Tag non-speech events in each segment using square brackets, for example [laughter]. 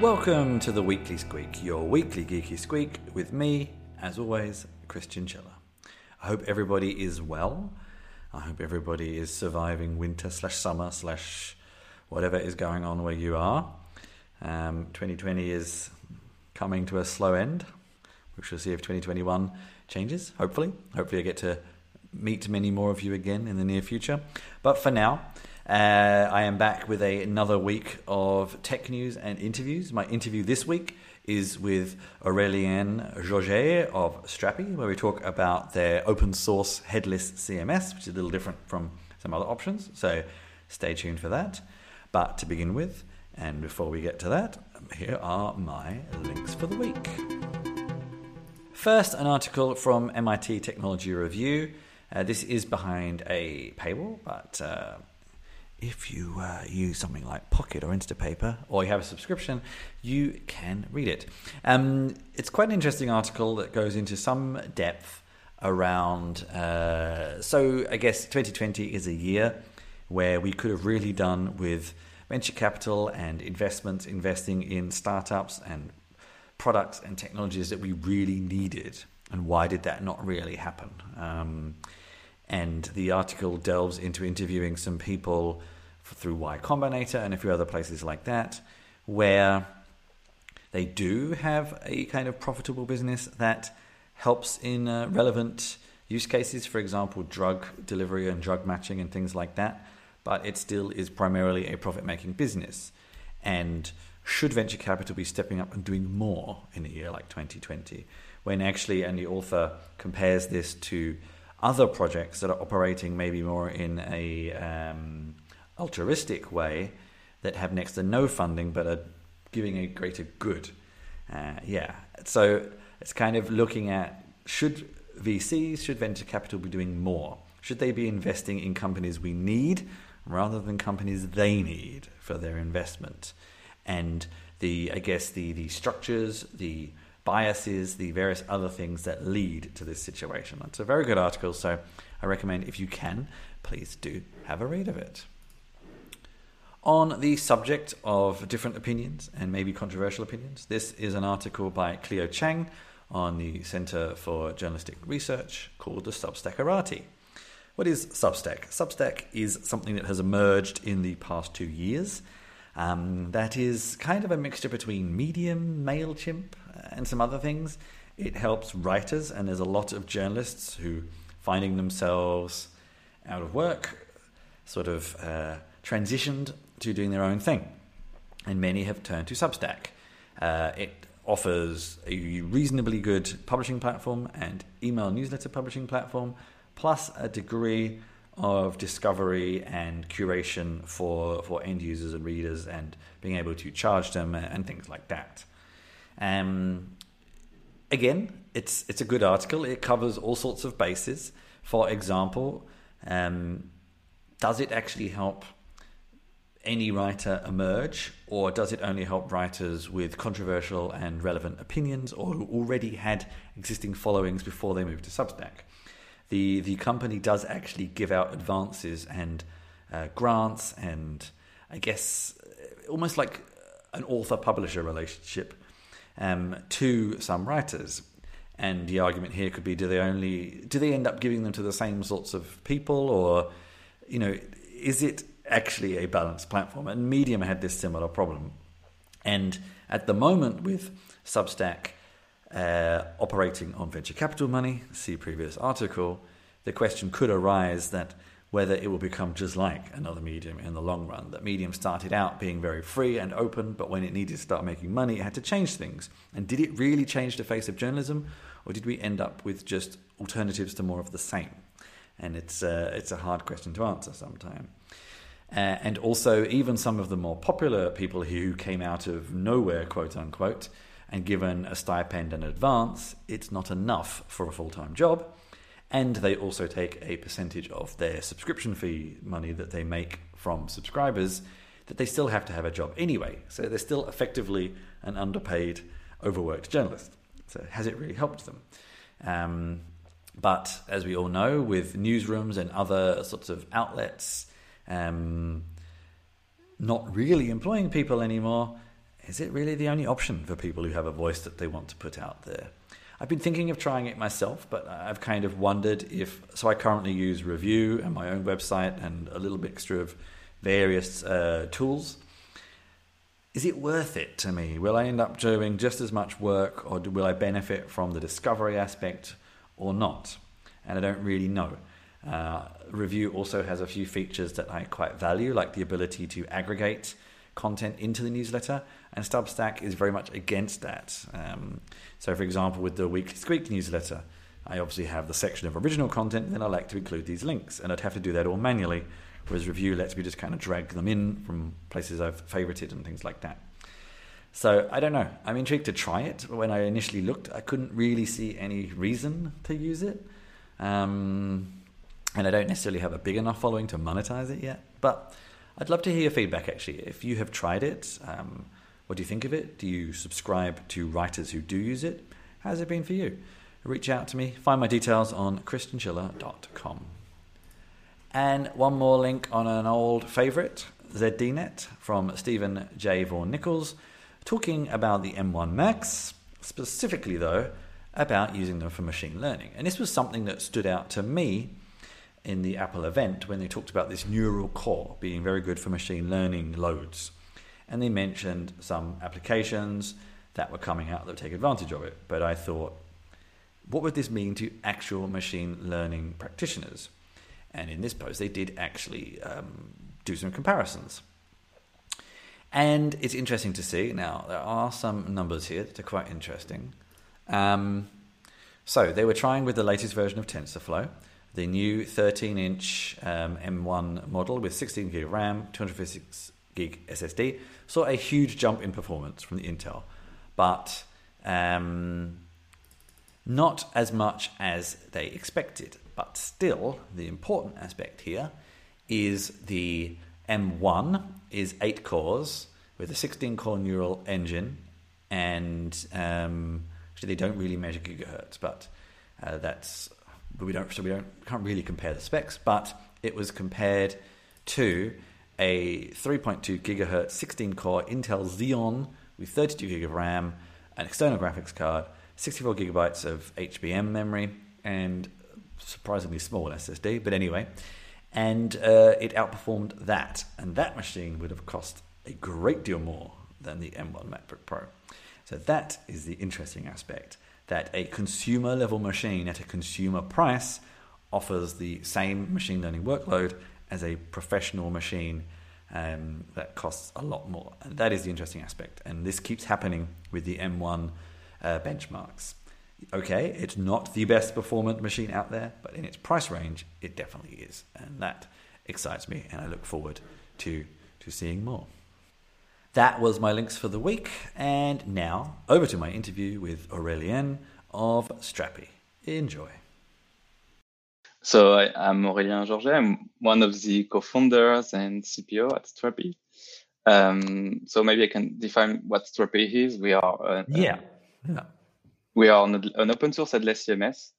Welcome to the Weekly Squeak, your weekly geeky squeak with me, as always, Chris Chinchilla. I hope everybody is well. I hope everybody is surviving winter slash summer slash whatever is going on where you are. Um, 2020 is coming to a slow end. We shall see if 2021 changes, hopefully. Hopefully, I get to meet many more of you again in the near future. But for now, uh, I am back with a, another week of tech news and interviews. My interview this week is with Aurélien Georget of Strapi, where we talk about their open source headless CMS, which is a little different from some other options. So stay tuned for that. But to begin with, and before we get to that, here are my links for the week. First, an article from MIT Technology Review. Uh, this is behind a paywall, but uh, if you uh, use something like Pocket or Instapaper, or you have a subscription, you can read it. Um, it's quite an interesting article that goes into some depth around. Uh, so, I guess 2020 is a year where we could have really done with venture capital and investments, investing in startups and products and technologies that we really needed. And why did that not really happen? Um, and the article delves into interviewing some people through Y Combinator and a few other places like that, where they do have a kind of profitable business that helps in uh, relevant use cases, for example, drug delivery and drug matching and things like that. But it still is primarily a profit making business. And should venture capital be stepping up and doing more in a year like 2020? When actually, and the author compares this to other projects that are operating maybe more in a um, altruistic way that have next to no funding but are giving a greater good. Uh, yeah, so it's kind of looking at should VCs, should venture capital be doing more? Should they be investing in companies we need rather than companies they need for their investment? And the, I guess, the, the structures, the biases, the various other things that lead to this situation. It's a very good article, so I recommend if you can, please do have a read of it. On the subject of different opinions and maybe controversial opinions, this is an article by Clio Chang on the Center for Journalistic Research called the Substackerati. What is Substack? Substack is something that has emerged in the past two years. Um, that is kind of a mixture between Medium, MailChimp, and some other things. It helps writers, and there's a lot of journalists who, finding themselves out of work, sort of uh, transitioned to doing their own thing. And many have turned to Substack. Uh, it offers a reasonably good publishing platform and email newsletter publishing platform, plus a degree of discovery and curation for, for end users and readers and being able to charge them and things like that. Um, again, it's it's a good article. It covers all sorts of bases. For example, um, does it actually help any writer emerge, or does it only help writers with controversial and relevant opinions, or who already had existing followings before they moved to Substack? The the company does actually give out advances and uh, grants, and I guess almost like an author publisher relationship um, to some writers. And the argument here could be: do they only do they end up giving them to the same sorts of people, or you know, is it actually a balanced platform? And Medium had this similar problem. And at the moment, with Substack uh, operating on venture capital money, see previous article, the question could arise that whether it will become just like another medium in the long run. That medium started out being very free and open, but when it needed to start making money, it had to change things. And did it really change the face of journalism, or did we end up with just alternatives to more of the same? And it's uh, it's a hard question to answer sometimes. Uh, and also, even some of the more popular people who came out of nowhere, quote unquote, and given a stipend and advance, it's not enough for a full time job and they also take a percentage of their subscription fee money that they make from subscribers that they still have to have a job anyway. So they're still effectively an underpaid, overworked journalist. So has it really helped them? Um, but as we all know, with newsrooms and other sorts of outlets um, not really employing people anymore, is it really the only option for people who have a voice that they want to put out there? I've been thinking of trying it myself, but I've kind of wondered if. So I currently use Revue and my own website and a little mixture of various uh, tools. Is it worth it to me? Will I end up doing just as much work, or will I benefit from the discovery aspect or not? And I don't really know. Uh, Revue also has a few features that I quite value, like the ability to aggregate content into the newsletter, and Substack is very much against that. Um, so, for example, with the Weekly Squeak newsletter, I obviously have the section of original content, then I like to include these links, and I'd have to do that all manually, whereas Revue lets me just kind of drag them in from places I've favorited and things like that. So I don't know. I'm intrigued to try it. But when I initially looked, I couldn't really see any reason to use it. Um, and I don't necessarily have a big enough following to monetize it yet. But I'd love to hear your feedback actually. If you have tried it, um, what do you think of it? Do you subscribe to writers who do use it? How's it been for you? Reach out to me. Find my details on chrischinchilla.com. And one more link on an old favourite, ZDNet from Steven J. Vaughan-Nichols, talking about the M1 Macs, specifically though, about using them for machine learning. And this was something that stood out to me in the Apple event when they talked about this neural core being very good for machine learning loads. And they mentioned some applications that were coming out that would take advantage of it. But I thought, what would this mean to actual machine learning practitioners? And in this post, they did actually um, do some comparisons. And it's interesting to see. Now, there are some numbers here that are quite interesting. Um, so, they were trying with the latest version of TensorFlow the new 13 inch um, M1 model with 16 gig of RAM, 256 gig SSD saw a huge jump in performance from the Intel, but um, not as much as they expected. But still, the important aspect here is the M1 is eight cores with a 16 core neural engine, and um, actually, they don't really measure gigahertz, but uh, that's we don't so we don't can't really compare the specs, but it was compared to a 3.2 gigahertz 16 core Intel Xeon with 32 gig of RAM, an external graphics card, 64 gigabytes of HBM memory, and surprisingly small SSD. But anyway, and uh, it outperformed that, and that machine would have cost a great deal more than the M1 MacBook Pro. So that is the interesting aspect that a consumer level machine at a consumer price offers the same machine learning workload as a professional machine um, that costs a lot more. And that is the interesting aspect. And this keeps happening with the M1 uh, benchmarks. Okay, it's not the best performant machine out there, but in its price range, it definitely is. And that excites me, and I look forward to, to seeing more. That was my links for the week. And now over to my interview with Aurélien of Strapi. Enjoy. So I, am Aurélien Georget. I'm one of the co-founders and CPO at Strapi. Um, so maybe I can define what Strapi is. We are uh, yeah. yeah. we are an, an, open source headless CMS.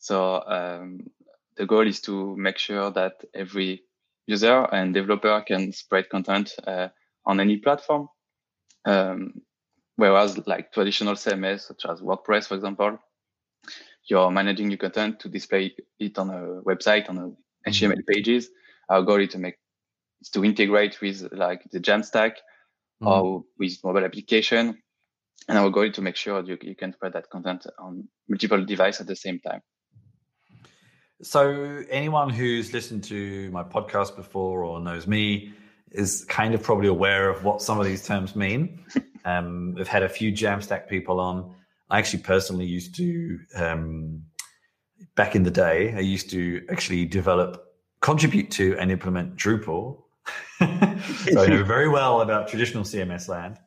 So um, the goal is to make sure that every user and developer can spread content uh, on any platform. Um, whereas like traditional CMS, such as WordPress, for example, you're managing your content to display it on a website, on a HTML mm-hmm. pages. Our goal is to make is to integrate with like the Jamstack mm-hmm. or with mobile application. And our goal is to make sure you, you can spread that content on multiple devices at the same time. So anyone who's listened to my podcast before or knows me is kind of probably aware of what some of these terms mean. [laughs] Um, we've had a few Jamstack people on. I actually personally used to, um, back in the day, I used to actually develop, contribute to, and implement Drupal. [laughs] so I know very well about traditional CMS land.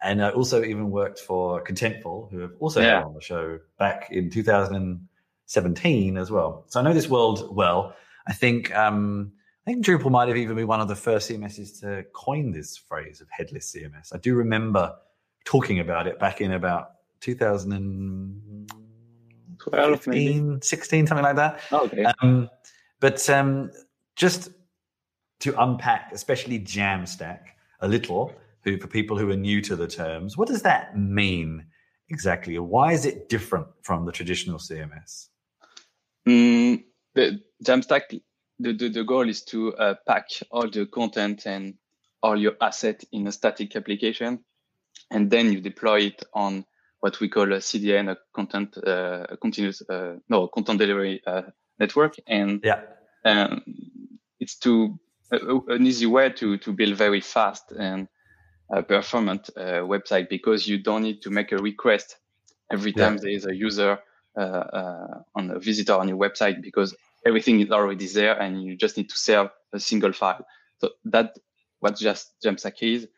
And I also even worked for Contentful, who have also yeah. had on the show back in 2017 as well. So I know this world well. I think um, I think Drupal might have even been one of the first CMSs to coin this phrase of headless CMS. I do remember talking about it back in about 2015, 16, something like that. Oh, okay. Um, but um, just to unpack, especially Jamstack a little. who for people who are new to the terms, what does that mean exactly? Why is it different from the traditional CMS? Mm, the Jamstack, the, the, the goal is to uh, pack all the content and all your asset in a static application, and then you deploy it on what we call a CDN, a content uh, a continuous uh, no content delivery uh, network, and yeah, um, it's to an easy way to to build very fast and uh, performant uh, website because you don't need to make a request every time yeah. there is a user uh, on a visitor on your website because everything is already there and you just need to serve a single file. So that what just Jamstack is,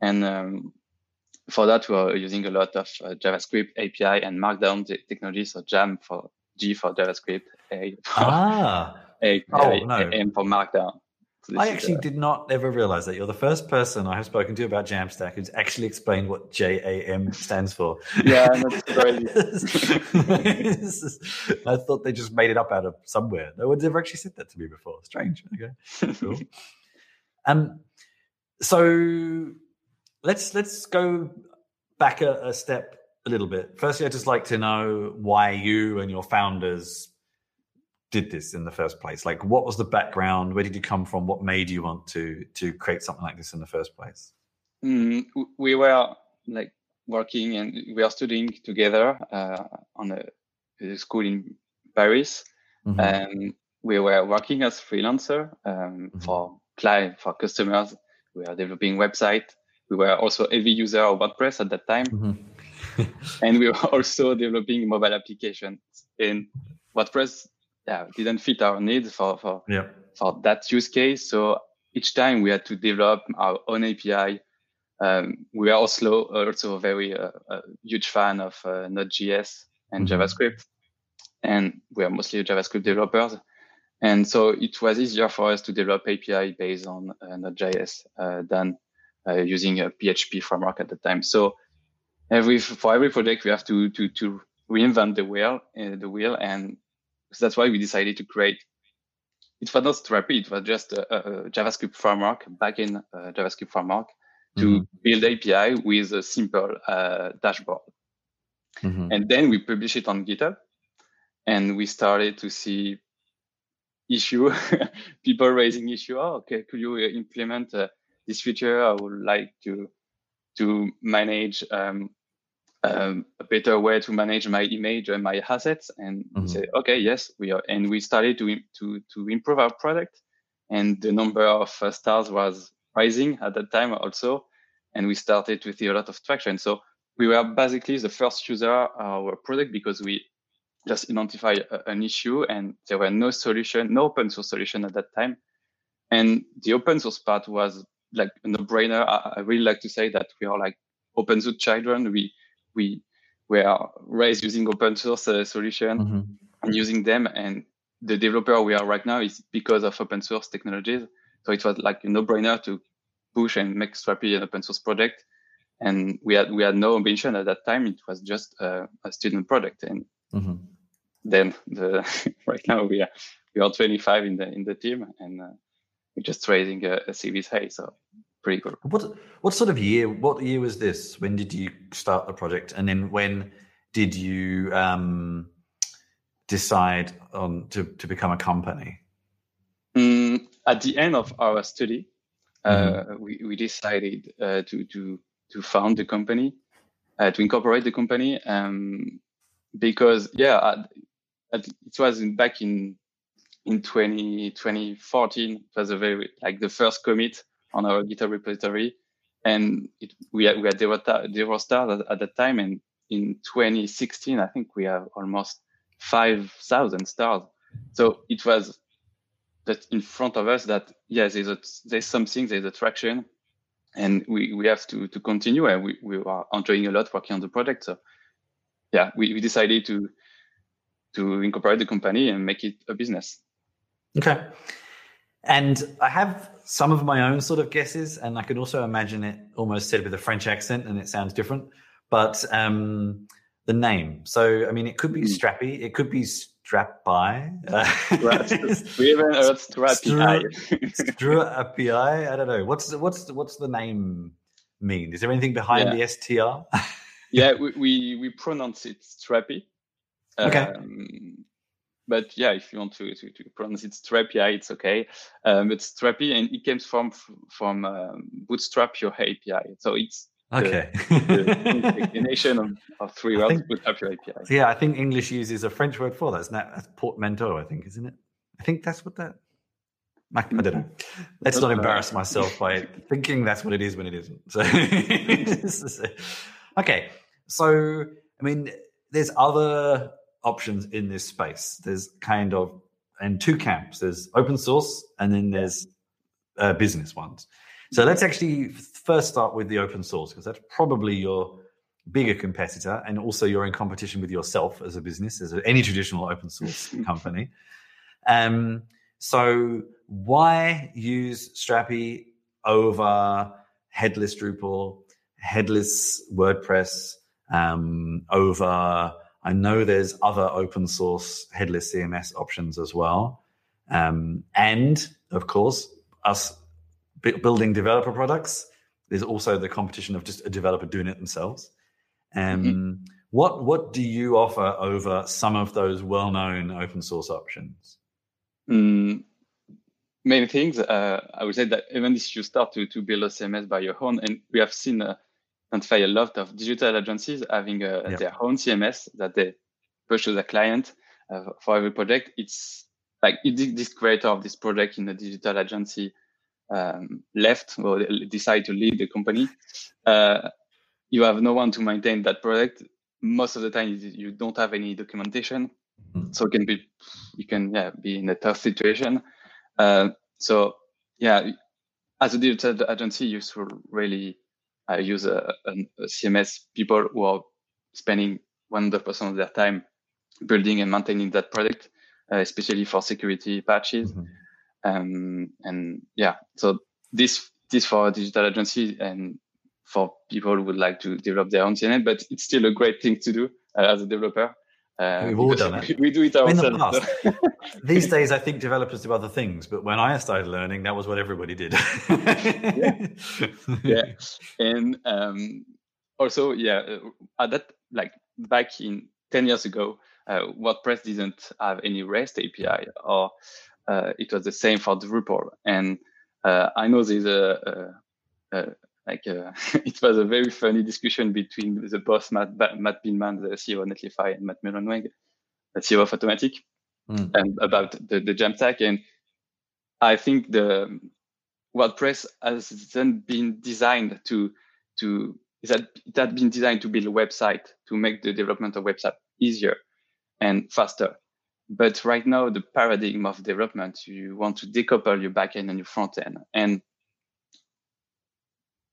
and um, for that we're using a lot of uh, JavaScript API and Markdown technology. So Jam for G for JavaScript, A for ah. A, oh, no. M for Markdown. So I actually did not ever realize that you're the first person I have spoken to about Jamstack who's actually explained what JAM stands for. Yeah, that's [laughs] [laughs] I thought they just made it up out of somewhere. No one's ever actually said that to me before. Strange. Okay, cool. [laughs] um, so let's let's go back a, a step a little bit. Firstly, I'd just like to know why you and your founders did this in the first place? Like, what was the background? Where did you come from? What made you want to to create something like this in the first place? Mm, we were like working and we are studying together uh, on a, a, school in Paris, mm-hmm. and we were working as freelancer um, mm-hmm. for client for customers. We are developing website. We were also heavy user of WordPress at that time. Mm-hmm. [laughs] and we were also developing mobile applications. in WordPress yeah didn't fit our needs for for yeah. for that use case. So each time we had to develop our own API. Um, we are also also a very uh, a huge fan of uh, Node.js and mm-hmm. JavaScript, and we are mostly JavaScript developers. And so it was easier for us to develop API based on uh, Node.js uh, than uh, using a PHP framework at the time. So every for every project we have to to to reinvent the wheel uh, the wheel and that's why we decided to create. It was not Strapi, it was just a, a JavaScript framework, backend uh, JavaScript framework to mm-hmm. build API with a simple uh, dashboard. Mm-hmm. And then we publish it on GitHub and we started to see [laughs] issue, [laughs] people raising issue. Oh, okay, could you implement uh, this feature? I would like to to manage um, um, a better way to manage my image and my assets and mm-hmm. say okay yes we are and we started to to to improve our product and the number of uh, stars was rising at that time also and we started to see a lot of traction so we were basically the first user of our product because we just identified a, an issue and there were no solution no open source solution at that time and the open source part was like a no-brainer I, I really like to say that we are like open source children we we were raised using open source uh, solution mm-hmm. and using them. And the developer we are right now is because of open source technologies. So it was like a no-brainer to push and make Strapi an open source project. And we had we had no ambition at that time. It was just a student project. And mm-hmm. then the [laughs] right now we are we are 25 in the in the team, and uh, we're just raising a, a Series A. So pretty cool. What what sort of year? What year was this? When did you start the project? And then when did you um, decide on to to become a company? Mm, at the end of our study, uh, mm-hmm. uh, we we decided uh, to to to found the company, uh, to incorporate the company, um, because yeah, at, at, it was in, back in in 20, 2014. It was a very like the first commit on our GitHub repository. And it, we had, we had zero, zero stars at, at the time. And in 2016, I think we have almost 5,000 stars. So it was that in front of us that, yes, there's, a, there's something, there's attraction and we, we have to, to continue and we, we are enjoying a lot working on the project. So yeah, we, we decided to, to incorporate the company and make it a business. Okay. And I have some of my own sort of guesses, and I could also imagine it almost said with a French accent, and it sounds different. But um, the name, so I mean, it could be hmm. Strappy, it could be Strap by. [laughs] we even heard Strappy. Strappy. I don't know. What's the, what's what's the name mean? Is there anything behind Yeah. the STR? [laughs] yeah, we, we, we pronounce it Strappy. Okay. But yeah, if you want to, to, to pronounce it Strappy, yeah, it's okay. Um, but Strappy, and it comes from from um, Bootstrap Your API. So it's okay. the [laughs] combination of, of three words, think- Bootstrap Your API. yeah, I think English uses a French word for that. Isn't that that's portmanteau? I think, isn't it? I think that's what that. I, I don't know. Let's not embarrass myself by thinking that's what it is when it isn't. So, [laughs] [laughs] okay. So, I mean, there's other options in this space. There's kind of and two camps. There's open source, and then there's uh, business ones. So let's actually first start with the open source because that's probably your bigger competitor, and also you're in competition with yourself as a business, as any traditional open source [laughs] company. Um, so why use Strapi over headless Drupal, headless WordPress, um, over I know there's other open source headless CMS options as well. Um, and of course, us bu- building developer products, there's also the competition of just a developer doing it themselves. Um, What what do you offer over some of those well-known open source options? Mm, many things. Uh, I would say that even if you start to, to build a CMS by your own, and we have seen uh, identify a lot of digital agencies having uh, Yeah. their own CMS that they push to the client uh, for every project. It's like if this creator of this project in the digital agency um, left or decide to leave the company, uh, you have no one to maintain that project. Most of the time, you don't have any documentation, Mhm. so it can be you can yeah be in a tough situation. Uh, so yeah, as a digital agency, you should really uh, use a, a, a CMS people who are spending 100% of their time building and maintaining that product, uh, especially for security patches. Mhm. Um, and yeah, so this this for a digital agency and for people who would like to develop their own CMS, but it's still a great thing to do uh, as a developer. Uh, We've [laughs] all done it. We, we do it In the past. [laughs] These days, I think developers do other things, but when I started learning, that was what everybody did. [laughs] yeah and um also yeah uh, at that like back in 10 years ago uh, wordpress didn't have any rest api or uh, it was the same for drupal and uh, i know there's a, a, a like uh [laughs] it was a very funny discussion between the boss matt, matt Biilmann, the ceo of netlify and matt Mullenweg, the ceo of Automattic Mm. and about the, the Jamstack. And I think the WordPress has then been designed to to is that it had been designed to build a website to make the development of website easier and faster. But right now, the paradigm of development, you want to decouple your backend and your front end. And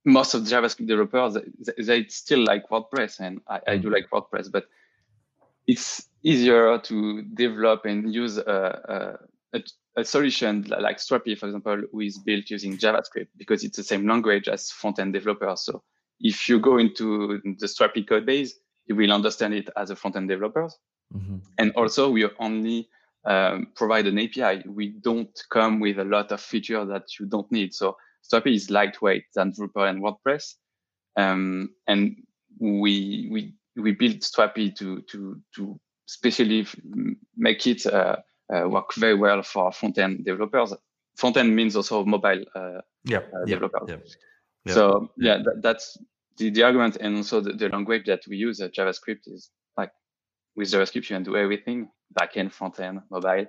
most of the JavaScript developers, they, they still like WordPress, and I, I do like WordPress, but it's easier to develop and use a, a, a, a solution like Strapi, for example, who is built using JavaScript because it's the same language as front-end developers. So if you go into the Strapi code base, you will understand it as a front-end developers. Mhm. And also, we only um, provide an API. We don't come with a lot of features that you don't need. So Strapi is lightweight than Drupal and WordPress. Um, and we we we built Strapi to to to specially make it uh, uh, work very well for front-end developers. Front-end means also mobile uh, Yep. uh, developers. Yep. Yep. So yeah, that, that's the, the argument, and also the, the language that we use, uh, JavaScript, is like with JavaScript you can do everything: backend, front-end, mobile,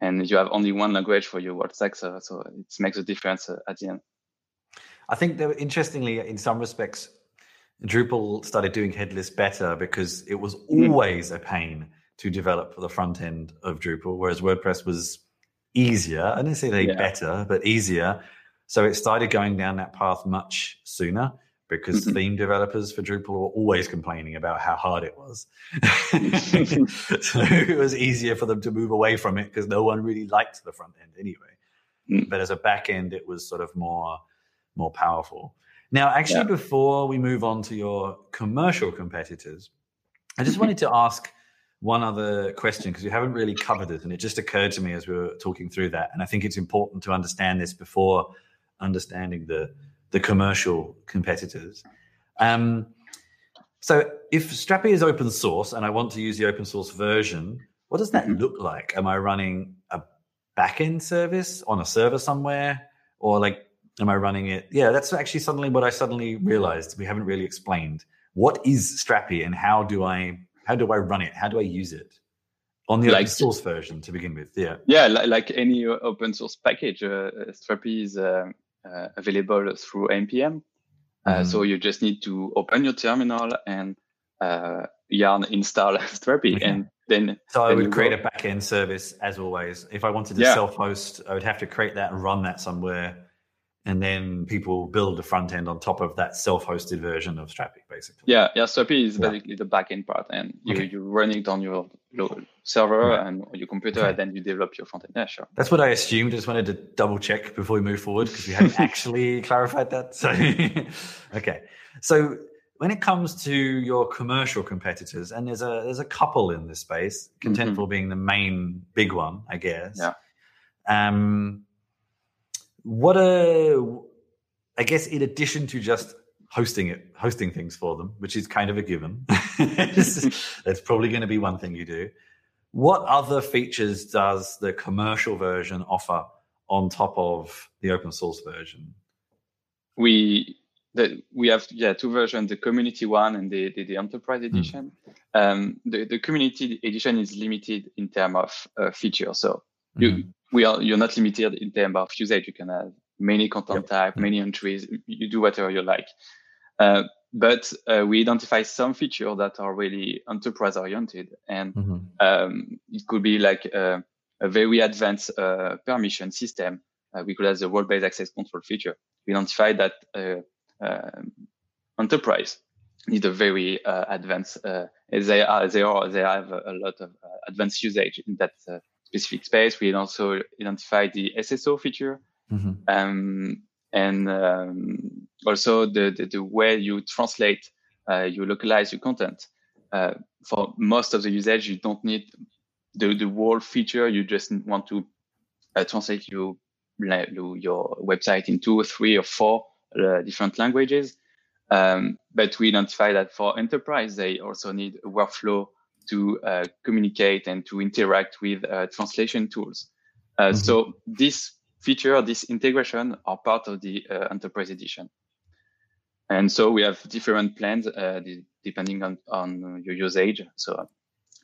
and you have only one language for your word stack, so, it makes a difference uh, at the end. I think that interestingly, in some respects, Drupal started doing headless better because it was Mhm. always a pain to develop for the front end of Drupal, whereas WordPress was easier. I didn't say they Yeah. better, but easier. So it started going down that path much sooner because Mhm. theme developers for Drupal were always complaining about how hard it was. [laughs] [laughs] so it was easier for them to move away from it because no one really liked the front end anyway. Mm. But as a back end, it was sort of more more powerful. Now, actually, Yeah. before we move on to your commercial competitors, I just wanted to ask one other question because we haven't really covered it, and it just occurred to me as we were talking through that. And I think it's important to understand this before understanding the the commercial competitors. Um, so if Strapi is open source and I want to use the open source version, what does that look like? Am I running a backend service on a server somewhere, or like am I running it? Yeah, that's actually suddenly what I suddenly realized. We haven't really explained what is Strapi and how do I how do I run it? How do I use it? on the like, open source version to begin with. Yeah. Yeah, like, like any open source package, uh, Strapi is uh, uh, available through npm. Uh, mm-hmm. So you just need to open your terminal and uh, yarn install [laughs] Strapi, okay. and then. So then I would create go. a backend service as always. If I wanted to yeah. self-host, I would have to create that and run that somewhere and then people build a front end on top of that self-hosted version of Strapi, basically. Yeah, yeah. Strapi is yeah. basically the backend part, and you okay. you run it on your, your server right. and your computer, okay. and then you develop your front end. Yeah, sure. That's what I assumed. Just wanted to double check before we move forward because we hadn't [laughs] actually clarified that. So, [laughs] okay. So when it comes to your commercial competitors, and there's a there's a couple in this space, Contentful mm-hmm. being the main big one, I guess. Yeah. Um, what a i guess in addition to just hosting it hosting things for them which is kind of a given [laughs] that's probably going to be one thing you do what other features does the commercial version offer on top of the open source version we the, we have yeah two versions the community one and the the, the enterprise hmm. edition mm. um, the, the community edition is limited in terms of uh, features so you mm we are you're not limited in terms of usage. You can have many content yep. type, many entries. You do whatever you like. Uh, but uh, we identify some features that are really enterprise oriented, and mm-hmm. um, it could be like a, a very advanced uh, permission system. Uh, we could have the role-based access control feature. We identify that uh, enterprise need a very uh, advanced. they are they are they have a, a lot of advanced usage in that specific space. We also identify the SSO feature. Mm-hmm. Um, and um, also the, the, the, way you translate, uh, you localize your content. Uh, for most of the usage, you don't need the, the whole feature. You just want to uh, translate your, your website in two or three or four uh, different languages. Um, but we identify that for enterprise, they also need a workflow to uh, communicate and to interact with uh, translation tools. Uh, mm-hmm. So this feature, this integration are part of the uh, enterprise edition. And so we have different plans uh, depending on, on your usage. So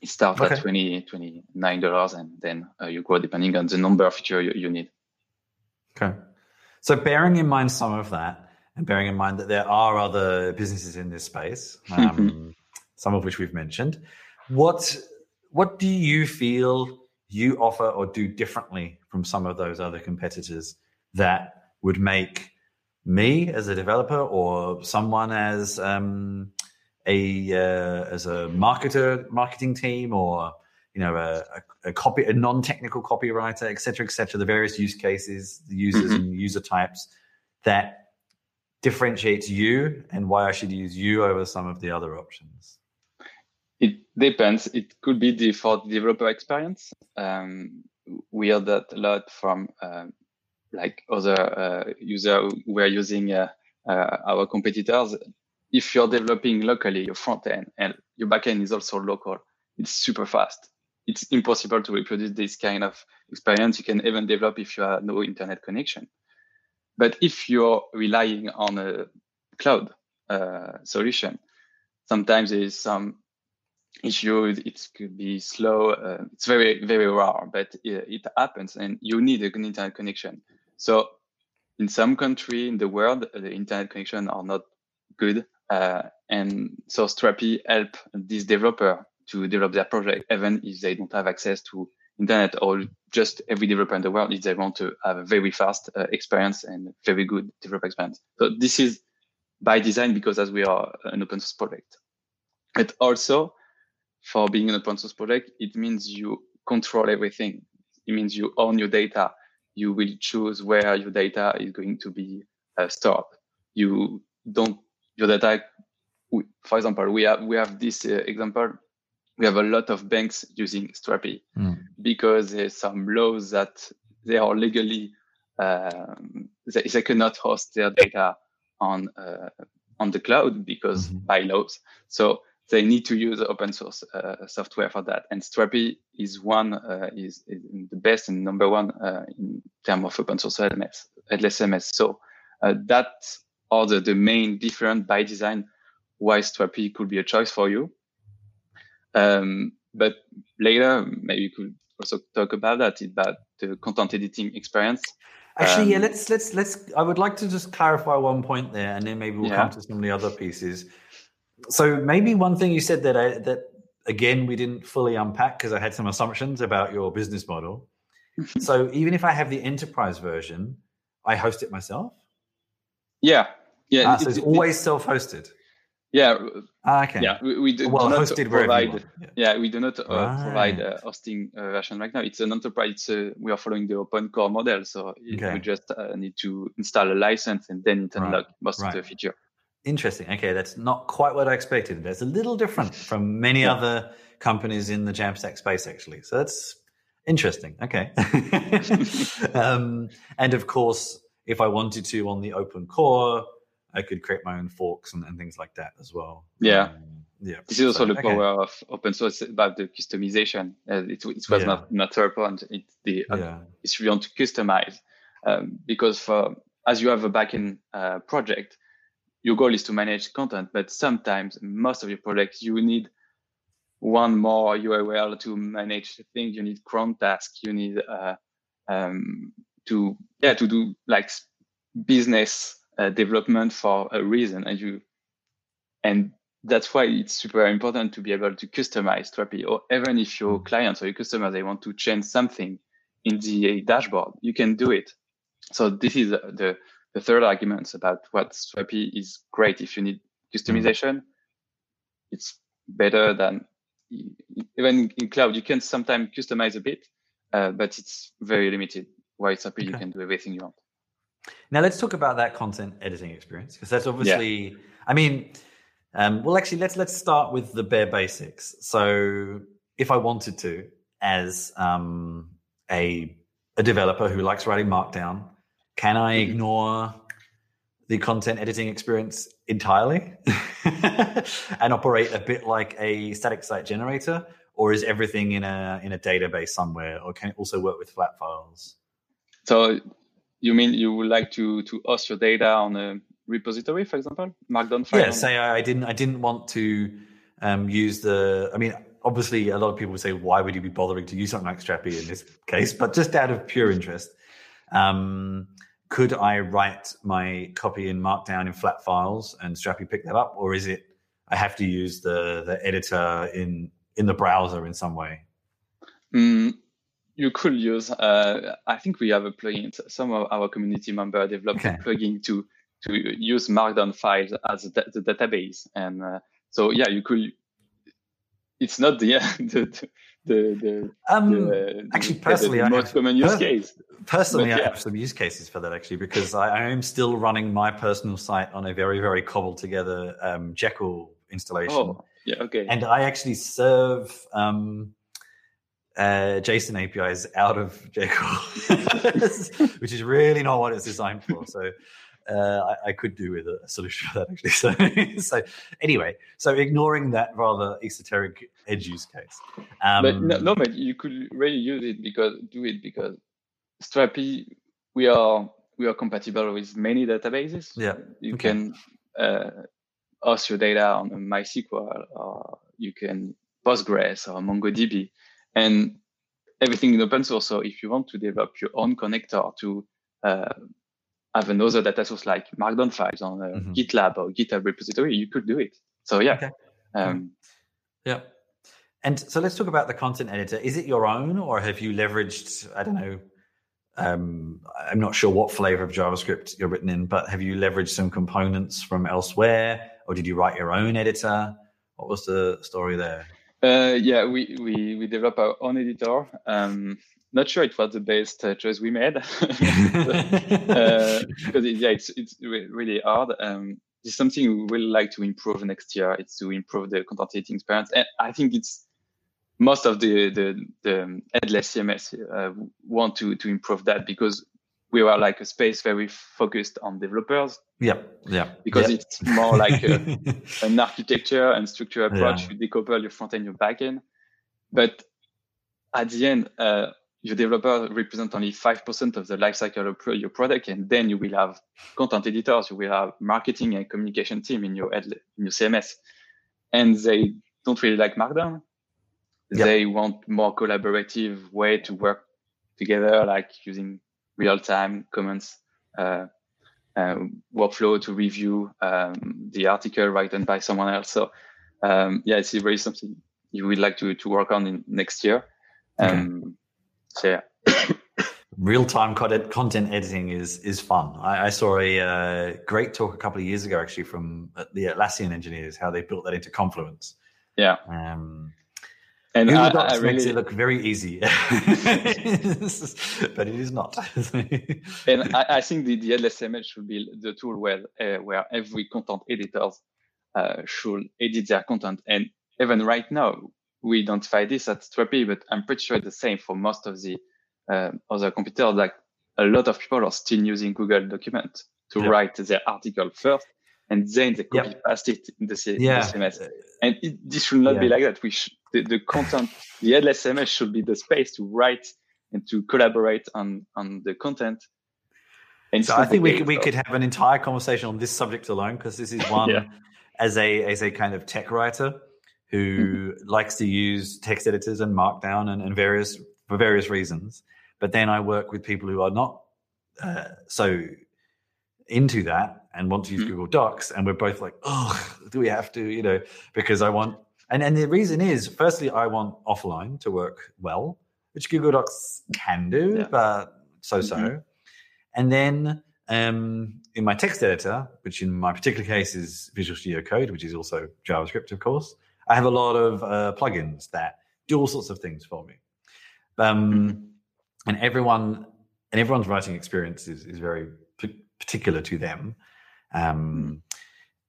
it starts okay. at 20 $29 and then uh, you grow depending on the number of feature you, you need. Okay. So bearing in mind some of that and bearing in mind that there are other businesses in this space, [laughs] um, some of which we've mentioned, what what do you feel you offer or do differently from some of those other competitors that would make me as a developer or someone as um, a uh, as a marketer marketing team or you know a, a, a copy a non-technical copywriter et cetera et cetera the various use cases the users mm-hmm. and user types that differentiates you and why i should use you over some of the other options it depends. It could be the for the developer experience. Um, we heard that a lot from uh, like other uh, users who are using uh, uh, our competitors. If you're developing locally your front end and your backend is also local, it's super fast. It's impossible to reproduce this kind of experience. You can even develop if you have no internet connection. But if you're relying on a cloud uh, solution, sometimes there is some issue it could be slow uh, it's very very rare but it, it, happens and you need an internet connection. So in some country in the world the internet connection are not good uh, and so strapi help this developer to develop their project even if they don't have access to internet or just every developer in the world if they want to have a very fast uh, experience and very good developer experience. So this is by design because as we are an open source project. But also for being an open source project, it means you control everything. It means you own your data. You will choose where your data is going to be uh, stored. You don't your data. For example, we have we have this uh, example. We have a lot of banks using Strapi mm. because there's some laws that they are legally um, they, they cannot host their data on uh, on the cloud because mm-hmm. by laws. So they need to use open source uh, software for that. And Strapi is one uh, is, is, the best and number one uh, in terms of open source LMS, LSMS. So uh, that are the, the main different by design why Strapi could be a choice for you. Um, but later, maybe we could also talk about that about the content editing experience. Actually, um, yeah, let's let's let's. I would like to just clarify one point there, and then maybe we'll yeah. come to some of the other pieces. So maybe one thing you said that I, that again we didn't fully unpack because I had some assumptions about your business model. so even if I have the enterprise version, I host it myself. Yeah, yeah. Ah, so it's it, always self-hosted. Yeah. Ah, okay. Yeah, we, we do, well, do not provide. Yeah. yeah. we do not uh, right. provide a hosting uh, version right now. It's an enterprise. It's, uh, we are following the open core model, so okay. we just uh, need to install a license and then it unlock right. most right. of the feature. Interesting. Okay, that's not quite what I expected. That's a little different [laughs] from many yeah. other companies in the Jamstack space, actually. So that's interesting. Okay. [laughs] um, and of course, if I wanted to on the open core, I could create my own forks and, and things like that as well. Yeah. Um, yeah. This is also so, the power okay. of open source about the customization. Uh, it, it, was yeah. not not point. It the uh, yeah. it's really want to customize um, because for as you have a backend uh, project, your goal is to manage content, but sometimes most of your projects you need one more URL to manage things. You need cron task. You need uh, um, to yeah to do like business uh, development for a reason and you and that's why it's super important to be able to customize Strapi or even if your clients or your customers they want to change something in the dashboard you can do it so this is the the third argument about what Strapi is great if you need customization it's better than even in cloud you can sometimes customize a bit uh, but it's very limited why Strapi okay. you can do everything you want now let's talk about that content editing experience because that's obviously. Yeah. I mean, um, well, actually, let's let's start with the bare basics. So, if I wanted to, as um, a a developer who likes writing Markdown, can I mm-hmm. ignore the content editing experience entirely [laughs] and operate a bit like a static site generator, or is everything in a in a database somewhere, or can it also work with flat files? So you mean you would like to to host your data on a repository, for example, Markdown file? Yeah, say I didn't I didn't want to um, use the. I mean, obviously, a lot of people would say, why would you be bothering to use something like Strapi in this case? But just out of pure interest, um, could I write my copy in Markdown in flat files and Strapi pick that up, or is it I have to use the the editor in in the browser in some way? Mm, you could use. Uh, I think we have a plugin. Some of our community member developed okay. a plugin to to use Markdown files as the, the database, and uh, so yeah, you could. It's not the [laughs] the the, the, um, the actually personally the, most common use per- case. Personally, but, yeah. I have some use cases for that actually because I, I, am still running my personal site on a very very cobbled together um, Jekyll installation. Oh, yeah, okay. And I actually serve. Um, uh, JSON APIs out of Jekyll, [laughs] which is really not what it's designed for. So uh, I, I, could do with a, solution for that actually. [laughs] So, so anyway, so ignoring that rather esoteric edge use case. Um, but no, no, but you could really use it because do it because Strapi we are we are compatible with many databases. Yeah, you okay. can uh, host your data on MySQL or you can Postgres or MongoDB and everything in open source. So if you want to develop your own connector to uh, have another data source like Markdown files on mm-hmm. GitLab or GitHub repository, you could do it. So yeah. Okay. Um, yeah. And so let's talk about the content editor. Is it your own, or have you leveraged? I don't know. Um, I'm not sure what flavor of JavaScript you're written in, but have you leveraged some components from elsewhere, or did you write your own editor? What was the story there? Uh, yeah, we, we, we develop our own editor. Um, not sure it was the best uh, choice we made [laughs] uh, because it, yeah, it's it's really hard. Um, it's something we will like to improve next year. It's to improve the content editing experience, and I think it's most of the the, the headless CMS uh, want to to improve that because we were like a space very focused on developers. Yeah, yeah. Because yep. it's more like a, [laughs] an architecture and structure approach. Yeah. You decouple your front end, your back end. But at the end, uh, your developer represent only 5% of the lifecycle of your product. And then you will have content editors, you will have marketing and communication team in your, in your CMS. And they don't really like Markdown. Yep. They want more collaborative way to work together, like using real-time comments, uh, uh, workflow to review um, the article written by someone else. So um, yeah, it's really something you would like to, to work on in next year. Um, okay. So yeah. Real-time content, content editing is is fun. I, I saw a uh, great talk a couple of years ago, actually, from the Atlassian engineers, how they built that into Confluence. Yeah. Um, and Google I, Docs I really, makes it look very easy, [laughs] but it is not. [laughs] and I, I, think the, the should be the tool where uh, where every content editor uh, should edit their content. And even right now, we identify this at Strapi, but I'm pretty sure it's the same for most of the uh, other computers. Like a lot of people are still using Google Document to yep. write their article first, and then they copy yep. paste it in the, yeah. the CMS. And it, this should not yeah. be like that. We sh- the, the content, the LSMS should be the space to write and to collaborate on on the content. And so I think we could, we could have an entire conversation on this subject alone because this is one [laughs] yeah. as a as a kind of tech writer who mm-hmm. likes to use text editors and Markdown and, and, various for various reasons. But then I work with people who are not uh, so into that and want to use mm-hmm. Google Docs, and we're both like, oh, do we have to? You know, because I want, and and the reason is, firstly, I want offline to work well, which Google Docs can do, yeah. but so so. Mm-hmm. And then um, in my text editor, which in my particular case is Visual Studio Code, which is also JavaScript, of course, I have a lot of uh, plugins that do all sorts of things for me. Um, mm-hmm. and everyone and everyone's writing experience is, is very p- particular to them. Um,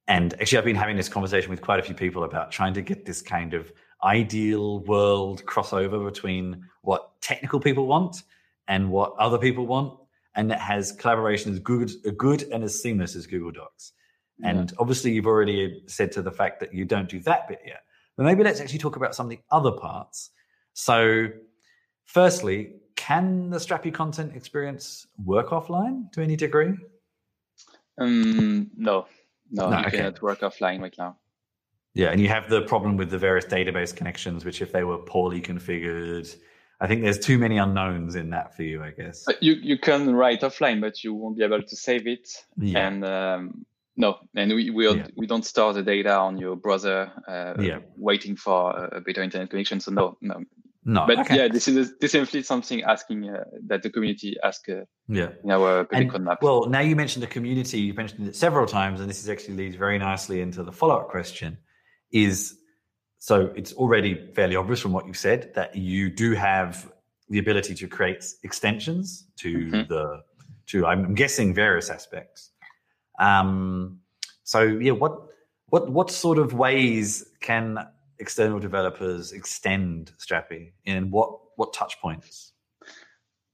and actually, I've been having this conversation with quite a few people about trying to get this kind of ideal world crossover between what technical people want and what other people want, and that has collaboration as good, good and as seamless as Google Docs. And yeah. obviously, you've already said to the fact that you don't do that bit yet. But maybe let's actually talk about some of the other parts. So, firstly, can the Strapi content experience work offline to any degree? Um, no, no, no you okay. cannot work offline right now. Yeah, and you have the problem with the various database connections, which if they were poorly configured, I think there's too many unknowns in that for you, I guess. You you can write offline, but you won't be able to save it. Yeah. And um, no, and we we, yeah. we don't store the data on your browser, uh, yeah. waiting for a better internet connection. So no, no, no. But okay. yeah, this is definitely something asking uh, that the community ask. Uh, yeah. In our public roadmap. Well, now you mentioned the community. You mentioned it several times, and this is actually leads very nicely into the follow up question. Is so it's already fairly obvious from what you've said that you do have the ability to create extensions to mm-hmm. the to I'm guessing various aspects um, so yeah, what what what sort of ways can external developers extend Strapi, and what what touch points?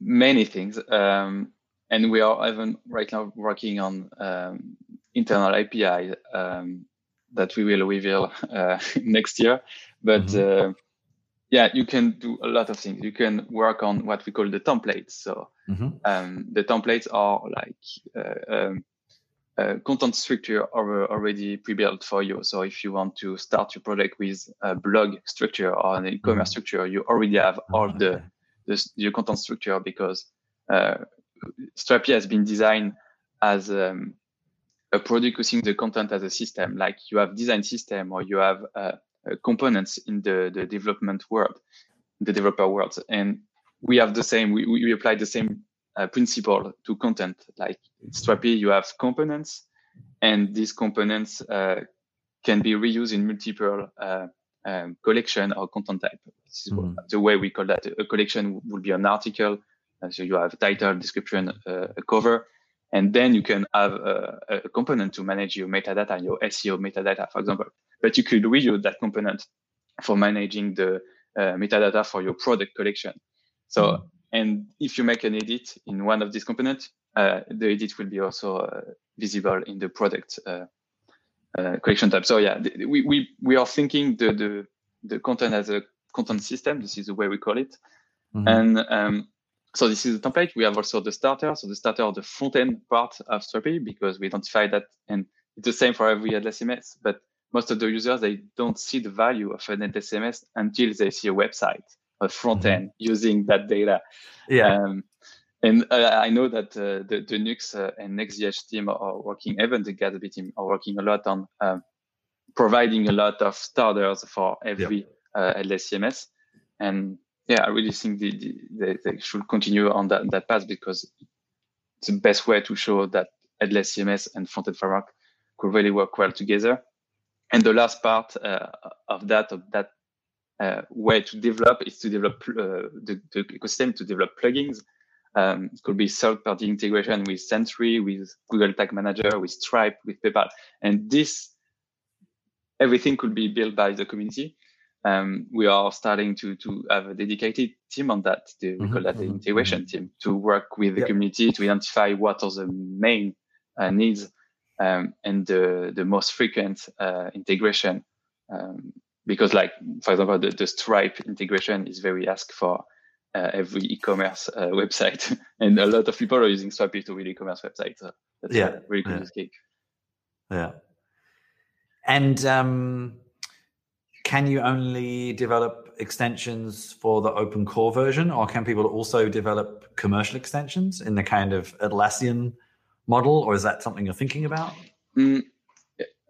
Many things, um, and we are even right now working on um, internal API um, that we will reveal uh, [laughs] next year. But mm-hmm. uh, yeah, you can do a lot of things. You can work on what we call the templates. So mm-hmm. Um, the templates are like uh, um, uh, content structure are already pre-built for you. So if you want to start your project with a blog structure or an e-commerce mm-hmm. structure, you already have all okay. the, the your content structure because uh, Strapi has been designed as um, a product using the content as a system. Like you have design system or you have uh, uh, components in the, the development world, the developer world, and we have the same. We, we apply the same uh, principle to content. Like Strapi, you have components, and these components uh, can be reused in multiple uh, um, collection or content type. This is mm-hmm. the way we call that. A collection would be an article. Uh, so you have title, description, uh, a cover, and then you can have a, a, component to manage your metadata, and your SEO metadata, for example. But you could reuse that component for managing the uh, metadata for your product collection. So mm-hmm and if you make an edit in one of these components, uh, the edit will be also uh, visible in the product uh, uh, collection tab. So yeah, we, we, we are thinking the, the, the content as a content system. This is the way we call it. Mm-hmm. And um, so this is the template. We have also the starter. So the starter the front end part of Strapi because we identify that and it's the same for every headless CMS, but most of the users, they don't see the value of an headless CMS until they see a website, a front mm-hmm. end mm-hmm. using that data. Yeah. Um, and uh, I know that uh, the, the Nuxt uh, and Next.js team are working, even the Gatsby team are working a lot on um, providing a lot of starters for every yep. uh, headless CMS. And yeah, I really think the, the, they, they, should continue on that, that path because it's the best way to show that headless CMS and frontend framework could really work well together. And the last part uh, of that, of that uh, way to develop is to develop uh, the, the, ecosystem, to develop plugins. Um, it could be third-party integration with Sentry, with Google Tag Manager, with Stripe, with PayPal. And this, everything could be built by the community. Um, we are starting to to have a dedicated team on that. The, we mm-hmm, call that the mm-hmm, integration mm-hmm. team to work with the yep. community to identify what are the main uh, needs um, and the the most frequent uh, integration. Um, because, like for example, the, the Stripe integration is very asked for uh, every e-commerce uh, website, [laughs] and a lot of people are using Stripe to build e-commerce websites. So that's yeah, really good yeah. case. Yeah, and um, can you only develop extensions for the open core version, or can people also develop commercial extensions in the kind of Atlassian model, or is that something you're thinking about? Mm,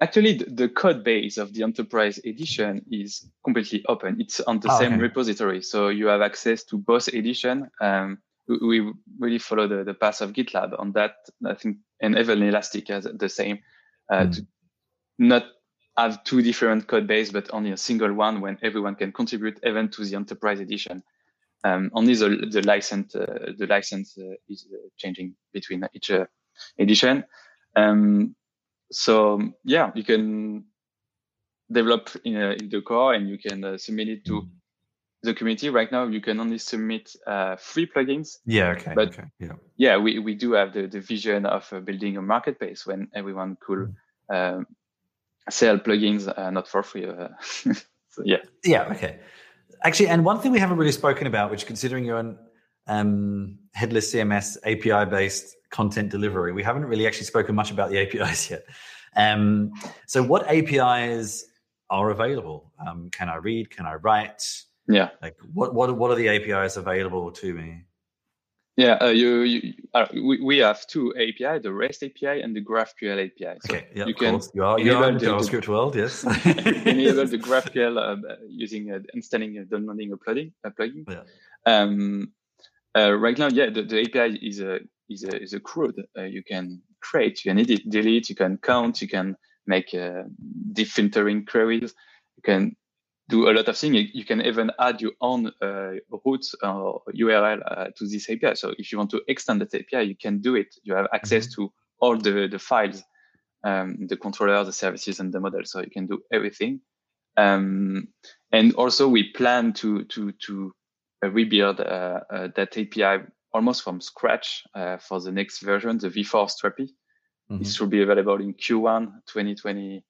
actually, the, the, code base of the enterprise edition is completely open. It's on the oh, same okay. repository, so you have access to both edition. Um, we, we really follow the, the path of GitLab on that. I think, and even Elastic has the same. Uh, mm. to not have two different code base, but only a single one when everyone can contribute even to the enterprise edition. Um, only the, the license, uh, the license uh, is uh, changing between each uh, edition. Um, so yeah, you can develop in, uh, in the core and you can uh, submit it to the community. Right now, you can only submit free plugins. Yeah. Okay. But okay. Yeah. Yeah, we, we do have the, the vision of building a marketplace when everyone could um, sell plugins uh, not for free. Uh, [laughs] so, yeah. Yeah. Okay. Actually, and one thing we haven't really spoken about, which considering you're an um, headless CMS API based content delivery, we haven't really actually spoken much about the [laughs] APIs yet. Um, so, what APIs are available? Um, can I read? Can I write? Yeah. Like, what what what are the APIs available to me? Yeah, uh, you, you uh, we, we have two API, the REST API and the GraphQL API. So okay, yeah, you can you are, you are in the JavaScript world, yes. [laughs] [laughs] enable the GraphQL uh, using uh, installing, uh, downloading plugin. A plugin. Yeah. Um, uh, right now, yeah, the, the API is a is a is a CRUD. Uh, you can create, you can edit, delete, you can count, you can make uh, deep filtering queries, you can do a lot of things. You can even add your own uh, routes or URL uh, to this API. So if you want to extend that API, you can do it. You have access mm-hmm. to all the, the files, um, the controller, the services, and the model. So you can do everything. Um, and also, we plan to to to rebuild uh, uh, that API almost from scratch uh, for the next version, the V4 Strapi. Mm-hmm. This should be available in Q1 2020,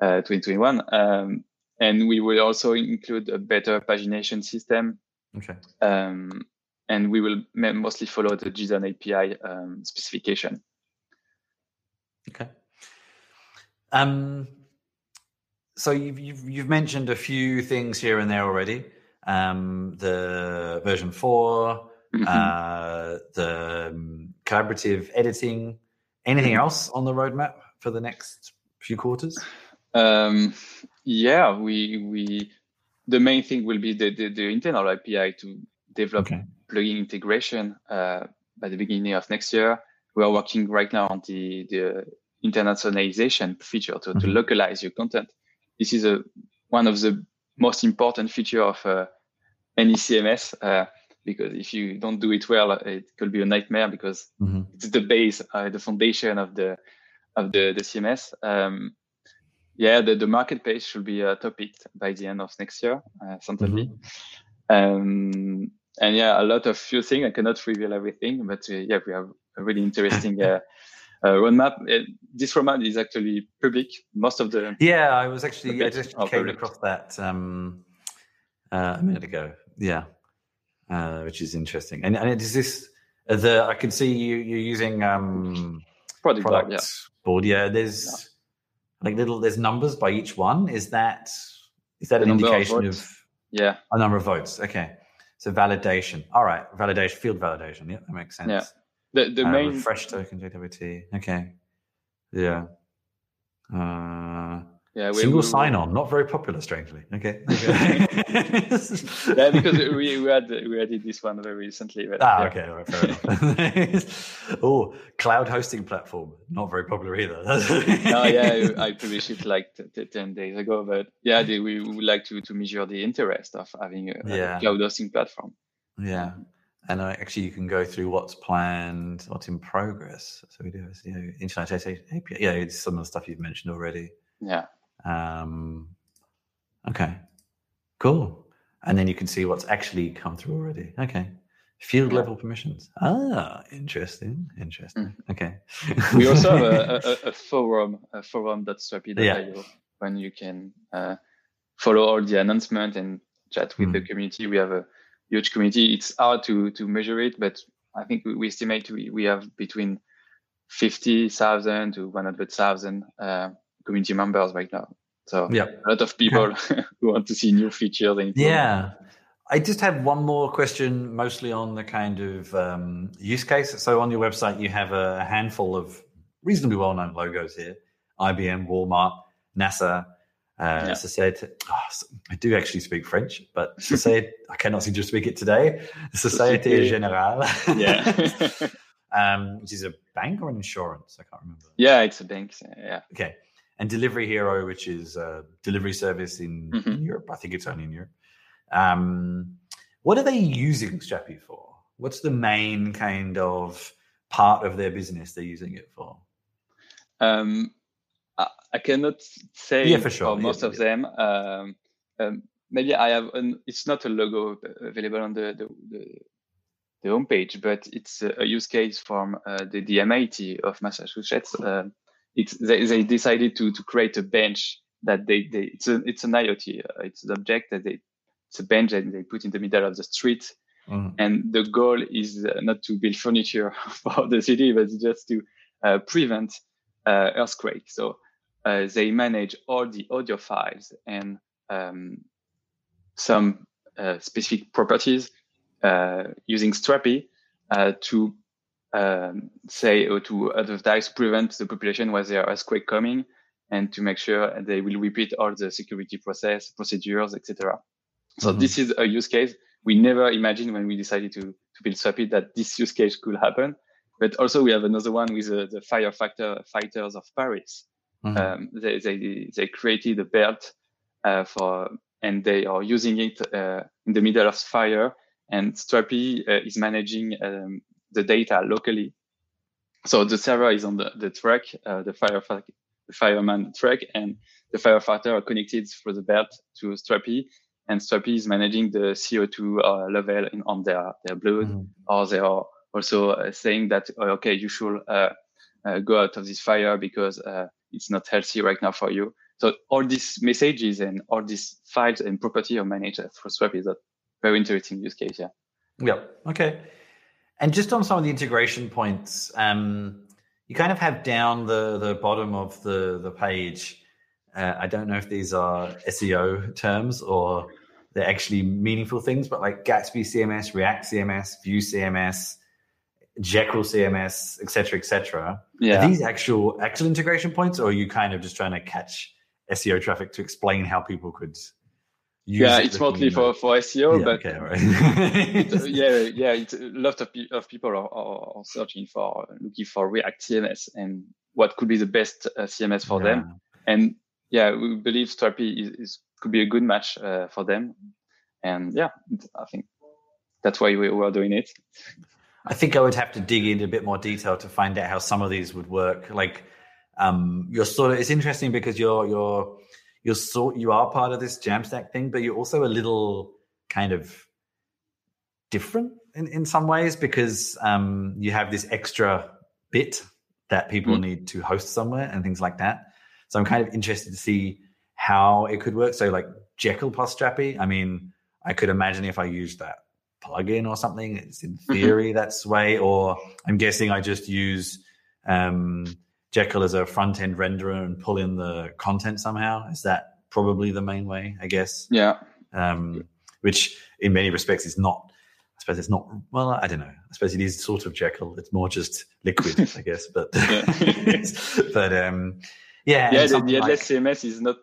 2021. Um, and we will also include a better pagination system. Okay. Um, and we will mostly follow the JSON API um, specification. Okay. Um, so you've, you've, you've mentioned a few things here and there already. Um, the version 4 mm-hmm. uh, the um, collaborative editing. Anything mm-hmm. else on the roadmap for the next few quarters? Um, yeah, we we the main thing will be the the, the internal API to develop okay. plugin integration uh, by the beginning of next year. We are working right now on the the internationalization feature to, mm-hmm. to localize your content. This is a one of the most important feature of uh, any CMS uh, because if you don't do it well, it could be a nightmare because mm-hmm. it's the base, uh, the foundation of the of the the CMS. Um, yeah, the, the marketplace should be a topic by the end of next year, uh, certainly. Mm-hmm. Um, and yeah, a lot of few things. I cannot reveal everything, but uh, yeah, we have a really interesting [laughs] uh, uh, roadmap. this roadmap is actually public. Most of the yeah, I was actually I just came public. across that um, uh, a minute ago. Yeah, uh, which is interesting. And and is this the? I can see you you're using um, product, product board. Yeah. board. Yeah, there's yeah. like little there's numbers by each one. Is that is that the an indication of, of yeah a number of votes? Okay. So validation. All right, validation, field validation. Yeah, that makes sense. Yeah. The the uh, main refresh token JWT. Okay. Yeah. Uh, yeah, we, single we, sign on, not very popular, strangely. [laughs] Okay. yeah, because we, we had we added this one very recently. But, ah, yeah. okay, all right, fair enough. [laughs] oh, cloud hosting platform, not very popular either. [laughs] no, yeah, I published it like t- t- ten days ago, but yeah, we, we would like to to measure the interest of having a, yeah. a cloud hosting platform. Yeah and uh, actually you can go through what's planned, what's in progress. So we do, you know, Internet API. Yeah, it's some of the stuff you've mentioned already. Yeah. Um, okay, cool. And then you can see what's actually come through already. Okay. Field yeah. level permissions. Ah, interesting. Interesting. Mm. Okay. we also have a, [laughs] a, a, forum, a forum.strapi.io yeah. when you can uh, follow all the announcement and chat with mm. the community. We have a huge community. It's hard to to measure it, but I think we, we estimate we, we have between 50,000 to 100,000 uh, community members right now. So yeah. a lot of people [laughs] who want to see new features. And yeah. I just have one more question, mostly on the kind of um, use case. So on your website, you have a handful of reasonably well-known logos here: IBM, Walmart, NASA, uh, yeah. Société, oh, I do actually speak French, but [laughs] Société, I cannot seem to speak it today. Société Générale. Yeah. [laughs] um, which is a bank or an insurance? I can't remember. Yeah, it's a bank. Yeah. Okay. And Delivery Hero, which is a delivery service in, mm-hmm. in Europe. I think it's only in Europe. Um, what are they using Strapi for? What's the main kind of part of their business they're using it for? Um, I cannot say yeah, for, sure. for most yeah, of yeah. them. Um, um, maybe I have an, it's not a logo available on the the, the, the homepage, but it's a, a use case from uh, the, the MIT of Massachusetts. Uh, it's they, they decided to to create a bench that they, they it's a it's an IoT. Uh, it's an object that they it's a bench that they put in the middle of the street. Mm. And the goal is uh, not to build furniture [laughs] for the city, but just to uh, prevent uh, earthquake. So uh, they manage all the audio files and um, some uh, specific properties uh, using Strapi uh, to um, say or to advertise, prevent the population when there are earthquake coming, and to make sure they will repeat all the security process, procedures, etc. So mm-hmm. this is a use case we never imagined when we decided to, to build Strapi that this use case could happen. But also we have another one with uh, the firefighter fighters of Paris. Mm-hmm. Um, they, they, they created a belt uh, for, and they are using it uh, in the middle of fire. And Strapi uh, is managing um, the data locally. So the server is on the, the truck, uh, the firefighter, the fireman truck, and the firefighter are connected through the belt to Strapi. And Strapi is managing the CO2 uh, level in, on their, their blood, mm-hmm. or they are also uh, saying that, okay, you should go out of this fire because it's not healthy right now for you. So all these messages and all these files and property are managed through Strapi is a very interesting use case. Yeah. Yeah. Okay. And just on some of the integration points, um, you kind of have down the the bottom of the the page. Uh, I don't know if these are SEO terms or they're actually meaningful things, but like Gatsby CMS, React CMS, Vue CMS, Jekyll CMS, etc., etc. Yeah. Are these actual actual integration points, or are you kind of just trying to catch SEO traffic to explain how people could yeah, it it's mostly for, for SEO, yeah, but okay, right. it, [laughs] yeah, yeah, it's, a lot of, of people are, are, searching for looking for React CMS and what could be the best uh, CMS for yeah. them. And yeah, we believe Strapi is, is could be a good match uh, for them. And yeah, I think that's why we were doing it. I think I would have to dig into a bit more detail to find out how some of these would work. Like, um, you're sort of it's interesting because you're you're you're sort you are part of this Jamstack thing, but you're also a little kind of different in, in some ways because um, you have this extra bit that people mm. need to host somewhere and things like that. So I'm kind of interested to see how it could work. So like Jekyll plus Strapi, I mean, I could imagine if I used that plugin or something, it's in mm-hmm. theory mm-hmm. that's way. Or I'm guessing I just use um, Jekyll as a front end renderer and pull in the content somehow. Is that probably the main way? I guess. Yeah. Um, which in many respects is not I suppose it's not. Well, I don't know. I suppose it is sort of Jekyll. It's more just liquid, [laughs] I guess. But [laughs] but um, yeah. Yeah, the, the like, CMS is not.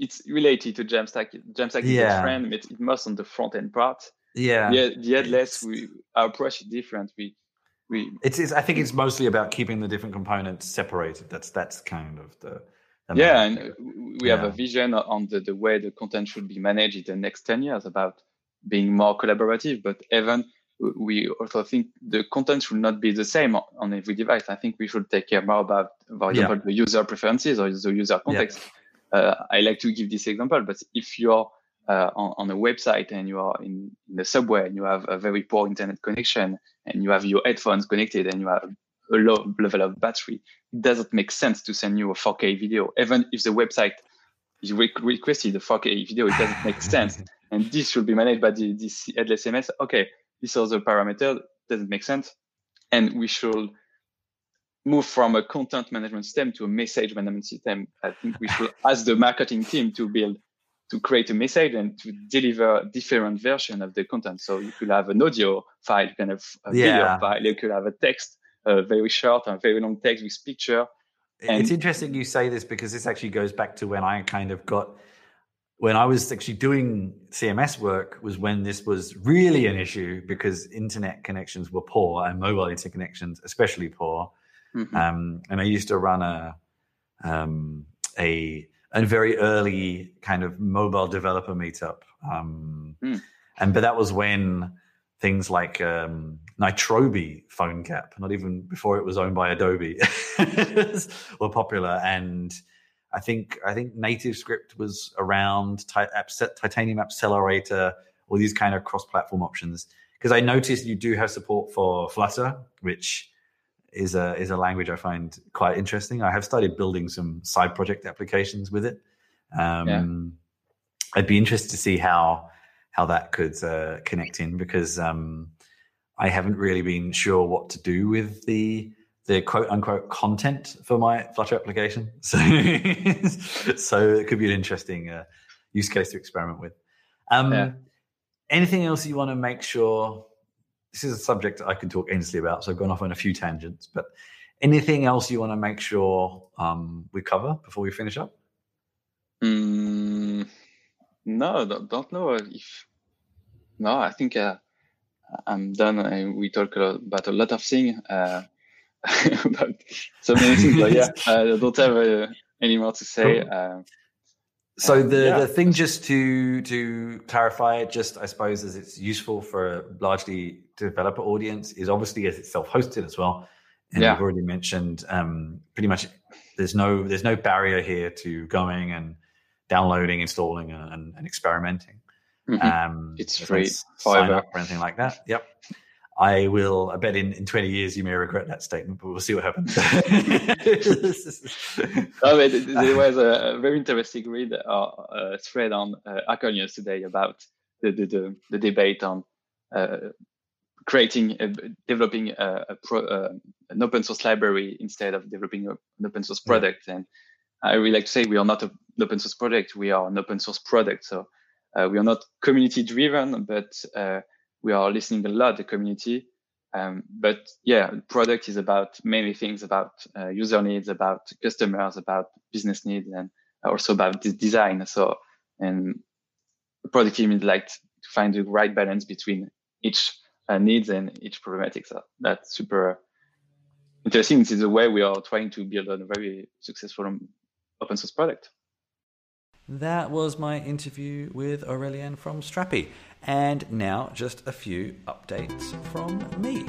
It's related to Jamstack. Jamstack is yeah. a friend. it must on the front end part. Yeah. Yeah, the headless, we our approach is different. We we. It's, it's. I think it's mostly about keeping the different components separated. That's that's kind of the. the yeah, and we yeah. have a vision on the, the way the content should be managed in the next ten years about being more collaborative. But even we also think the content should not be the same on every device. I think we should take care more about, for example, yeah. the user preferences or the user context. Yeah. Uh, I like to give this example, but if you're uh, on, on, a website and you are in, in, the subway and you have a very poor internet connection and you have your headphones connected and you have a low level of battery, it doesn't make sense to send you a 4K video. Even if the website is requested a 4K video, it doesn't make sense [laughs] and this should be managed by the, this headless CMS. Okay, this other parameter doesn't make sense, and we should move from a content management system to a message management system. I think we should [laughs] ask the marketing team to build to create a message and to deliver different version of the content. So you could have an audio file, kind of a yeah. video file. You could have a text, a very short and very long text with picture. And it's interesting you say this because this actually goes back to when I kind of got when I was actually doing CMS work was when this was really an issue because internet connections were poor and mobile internet connections especially poor. Mm-hmm. Um, and I used to run a um, a a very early kind of mobile developer meetup, um, mm. and but that was when things like um, Nitobi PhoneGap, not even before it was owned by Adobe, [laughs] were popular and I think I think NativeScript was around Titanium Appcelerator, all these kind of cross-platform options. Because I noticed you do have support for Flutter, which is a is a language I find quite interesting. I have started building some side project applications with it. Um, yeah. I'd be interested to see how how that could uh, connect in because um, I haven't really been sure what to do with the the quote unquote content for my Flutter application. [laughs] So, so it could be an interesting uh, use case to experiment with. Um, yeah. Anything else you want to make sure? This is a subject I can talk endlessly about, so I've gone off on a few tangents. But anything else you want to make sure um, we cover before we finish up? Mm, no, don't, don't know if. No, I think uh, I'm done. we talk about a lot of things. Uh, [laughs] about so many things. But yeah, [laughs] I don't have uh, any more to say. Cool. Um, so the, yeah. the thing just to to clarify it, just I suppose is it's useful for largely developer audience, is obviously as it's self-hosted as well. And yeah. you've already mentioned um, pretty much there's no there's no barrier here to going and downloading, installing, and, and experimenting. Mm-hmm. Um, it's free, sign up or anything like that. Yep. I will. I bet in, in twenty years you may regret that statement, but we'll see what happens. [laughs] oh, there was a very interesting read uh, thread on uh, Hacker News today about the the, the, the debate on uh, creating a, developing a, a pro, uh, an open source library instead of developing an open source product. And I really like to say we are not an open source project; we are an open source product. So uh, we are not community driven, but uh, we are listening a lot the community. Um, but yeah, product is about many things about uh, user needs, about customers, about business needs, and also about this design. So, and product team is like to find the right balance between each Uh, needs and each problematic. So that's super uh, interesting. This is a way we are trying to build a very successful open source product. That was my interview with Aurélien from Strapi. And now, just a few updates from me.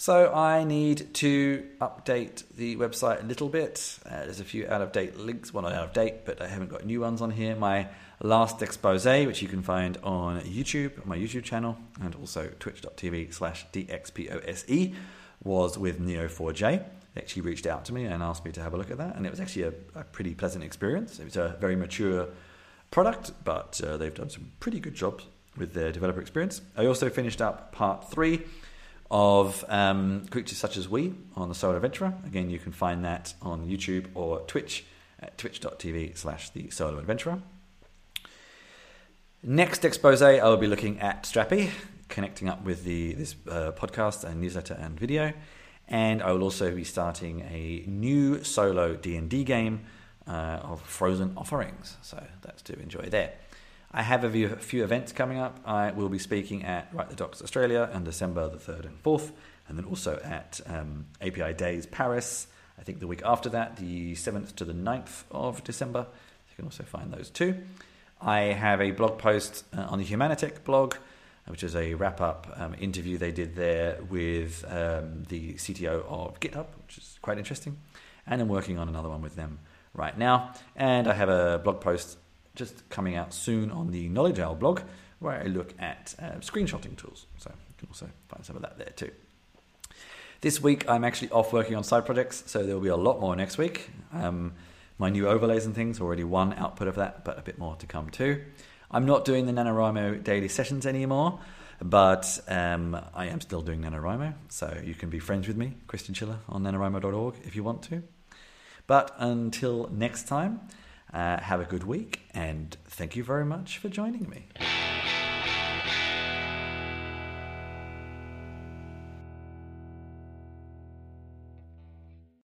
So I need to update the website a little bit. Uh, there's a few out of date links. Well, out of date, but I haven't got new ones on here. My last expose, which you can find on YouTube, my YouTube channel, and also twitch.tv slash DXPOSE, was with Neo4j. They actually reached out to me and asked me to have a look at that, and it was actually a, a pretty pleasant experience. It was a very mature product, but uh, they've done some pretty good jobs with their developer experience. I also finished up part three of um, creatures such as we on the Solo Adventurer. Again, you can find that on YouTube or Twitch at twitch.tv slash the Solo Adventurer. Next expose, I will be looking at Strapi, connecting up with the this uh, podcast and newsletter and video, and I will also be starting a new solo D and D game uh, of Frozen Offerings. So that's to enjoy there. I have a few, a few events coming up. I will be speaking at Write the Docs Australia on December the 3rd and 4th, and then also at um, API Days Paris, I think the week after that, the 7th to the 9th of December. You can also find those too. I have a blog post uh, on the Humanitec blog, which is a wrap up um, interview they did there with um, the CTO of GitHub, which is quite interesting. And I'm working on another one with them right now. And I have a blog post just coming out soon on the KnowledgeOwl blog, where I look at uh, screenshotting tools. So you can also find some of that there too. This week I'm actually off working on side projects, so there will be a lot more next week. Um, my new overlays and things, already one output of that, but a bit more to come too. I'm not doing the NaNoWriMo daily sessions anymore, but um, I am still doing NaNoWriMo, so you can be friends with me, Chris Chinchilla, on nanowrimo.org if you want to. But until next time, uh, have a good week, and thank you very much for joining me.